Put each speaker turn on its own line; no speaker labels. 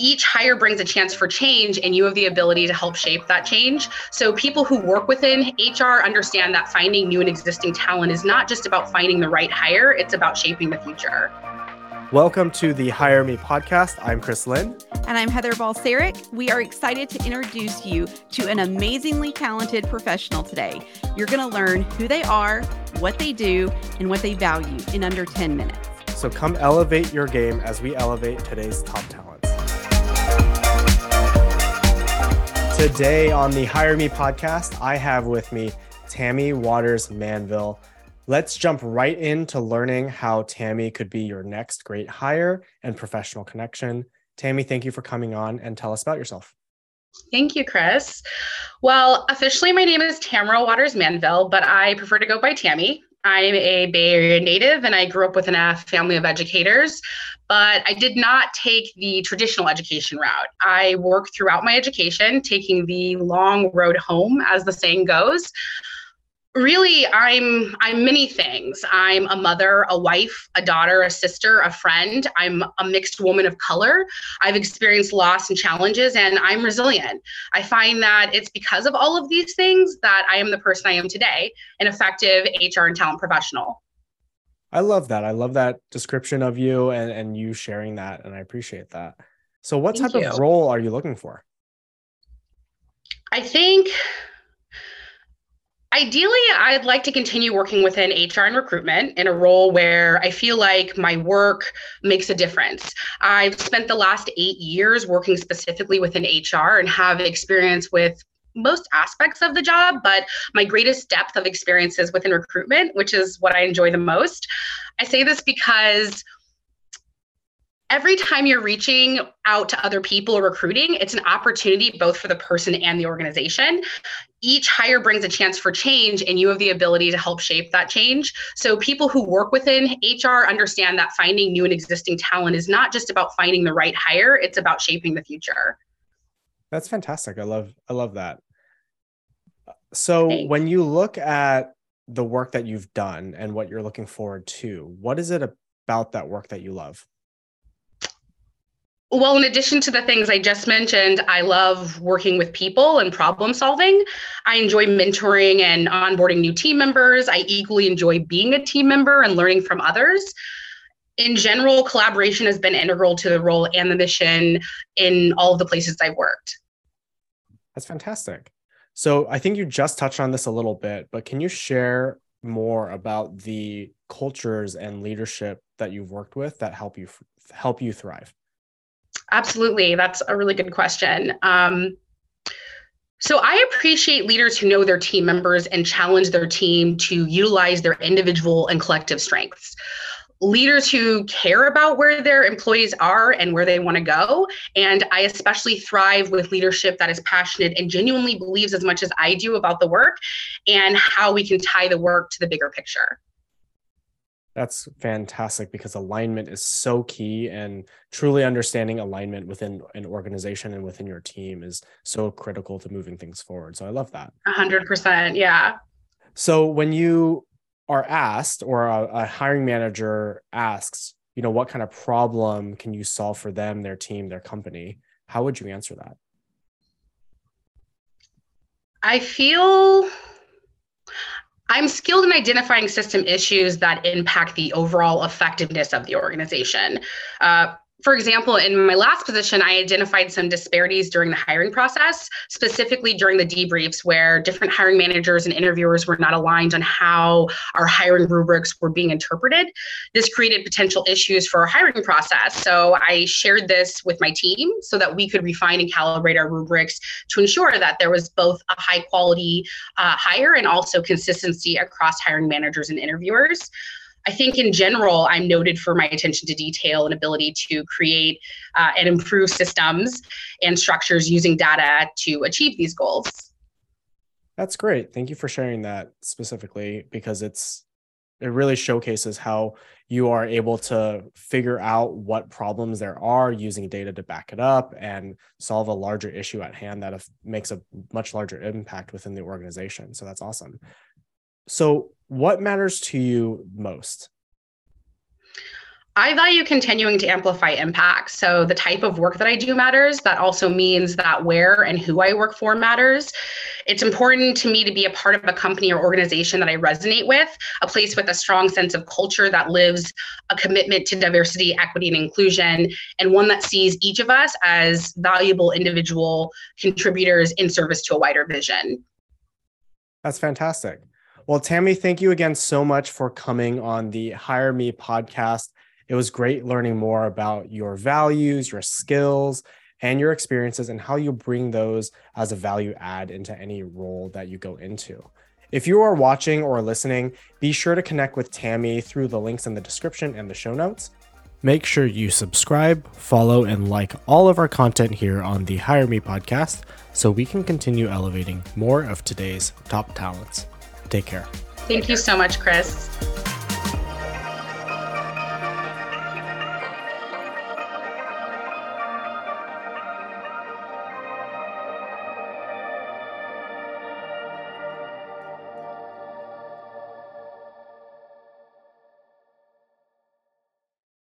each hire brings a chance for change and you have the ability to help shape that change. So people who work within HR understand that finding new and existing talent is not just about finding the right hire, it's about shaping the future.
Welcome to the Hire Me podcast. I'm Chris Lynn.
And I'm Heather Balsaric. We are excited to introduce you to an amazingly talented professional today. You're going to learn who they are, what they do, and what they value in under 10 minutes.
So come elevate your game as we elevate today's top talents. Today on the Hire Me podcast, I have with me Tammy Waters Manville. Let's jump right into learning how Tammy could be your next great hire and professional connection. Tammy, thank you for coming on and tell us about yourself.
Thank you, Chris. Well, officially, my name is Tamara Waters Manville, but I prefer to go by Tammy. I'm a Bay Area native and I grew up within a family of educators, but I did not take the traditional education route. I worked throughout my education, taking the long road home, as the saying goes really i'm i'm many things. I'm a mother a wife a daughter a sister a friend. I'm a mixed woman of color. I've experienced loss and challenges and i'm resilient. I find that it's because of all of these things that i am the person i am today an effective hr and talent professional.
I love that. I love that description of you and and you sharing that and i appreciate that. So what Thank type you. of role are you looking for?
I think Ideally, I'd like to continue working within HR and recruitment in a role where I feel like my work makes a difference. I've spent the last eight years working specifically within HR and have experience with most aspects of the job, but my greatest depth of experience is within recruitment, which is what I enjoy the most. I say this because every time you're reaching out to other people or recruiting, it's an opportunity both for the person and the organization. Each hire brings a chance for change, and you have the ability to help shape that change. So, people who work within HR understand that finding new and existing talent is not just about finding the right hire, it's about shaping the future.
That's fantastic. I love I love that. So, Thanks. when you look at the work that you've done and what you're looking forward to, what is it about that work that you love?
Well, in addition to the things I just mentioned, I love working with people and problem solving. I enjoy mentoring and onboarding new team members. I equally enjoy being a team member and learning from others. In general, collaboration has been integral to the role and the mission in all of the places I've worked.
That's fantastic. So I think you just touched on this a little bit, but can you share more about the cultures and leadership that you've worked with that help you help you thrive?
Absolutely. That's a really good question. Um, so I appreciate leaders who know their team members and challenge their team to utilize their individual and collective strengths. Leaders who care about where their employees are and where they want to go. And I especially thrive with leadership that is passionate and genuinely believes as much as I do about the work and how we can tie the work to the bigger picture.
That's fantastic because alignment is so key and truly understanding alignment within an organization and within your team is so critical to moving things forward. So I love that.
A hundred percent. Yeah.
So when you are asked or a, a hiring manager asks, you know, what kind of problem can you solve for them, their team, their company? How would you answer that?
I feel I'm skilled in identifying system issues that impact the overall effectiveness of the organization. Uh, for example, in my last position, I identified some disparities during the hiring process, specifically during the debriefs where different hiring managers and interviewers were not aligned on how our hiring rubrics were being interpreted. This created potential issues for our hiring process. So I shared this with my team so that we could refine and calibrate our rubrics to ensure that there was both a high quality uh, hire and also consistency across hiring managers and interviewers. I think in general, I'm noted for my attention to detail and ability to create uh, and improve systems and structures using data to achieve these goals.
That's great. Thank you for sharing that specifically because it's it really showcases how you are able to figure out what problems there are using data to back it up and solve a larger issue at hand that makes a much larger impact within the organization. So that's awesome. So, what matters to you most?
I value continuing to amplify impact. So the type of work that I do matters. That also means that where and who I work for matters. It's important to me to be a part of a company or organization that I resonate with, a place with a strong sense of culture that lives a commitment to diversity, equity, and inclusion, and one that sees each of us as valuable individual contributors in service to a wider vision.
That's fantastic. Well, Tammy, thank you again so much for coming on the Hire Me podcast. It was great learning more about your values, your skills, and your experiences and how you bring those as a value add into any role that you go into. If you are watching or listening, be sure to connect with Tammy through the links in the description and the show notes. Make sure you subscribe, follow, and like all of our content here on the Hire Me podcast so we can continue elevating more of today's top talents. Take care.
Thank you so much, Chris.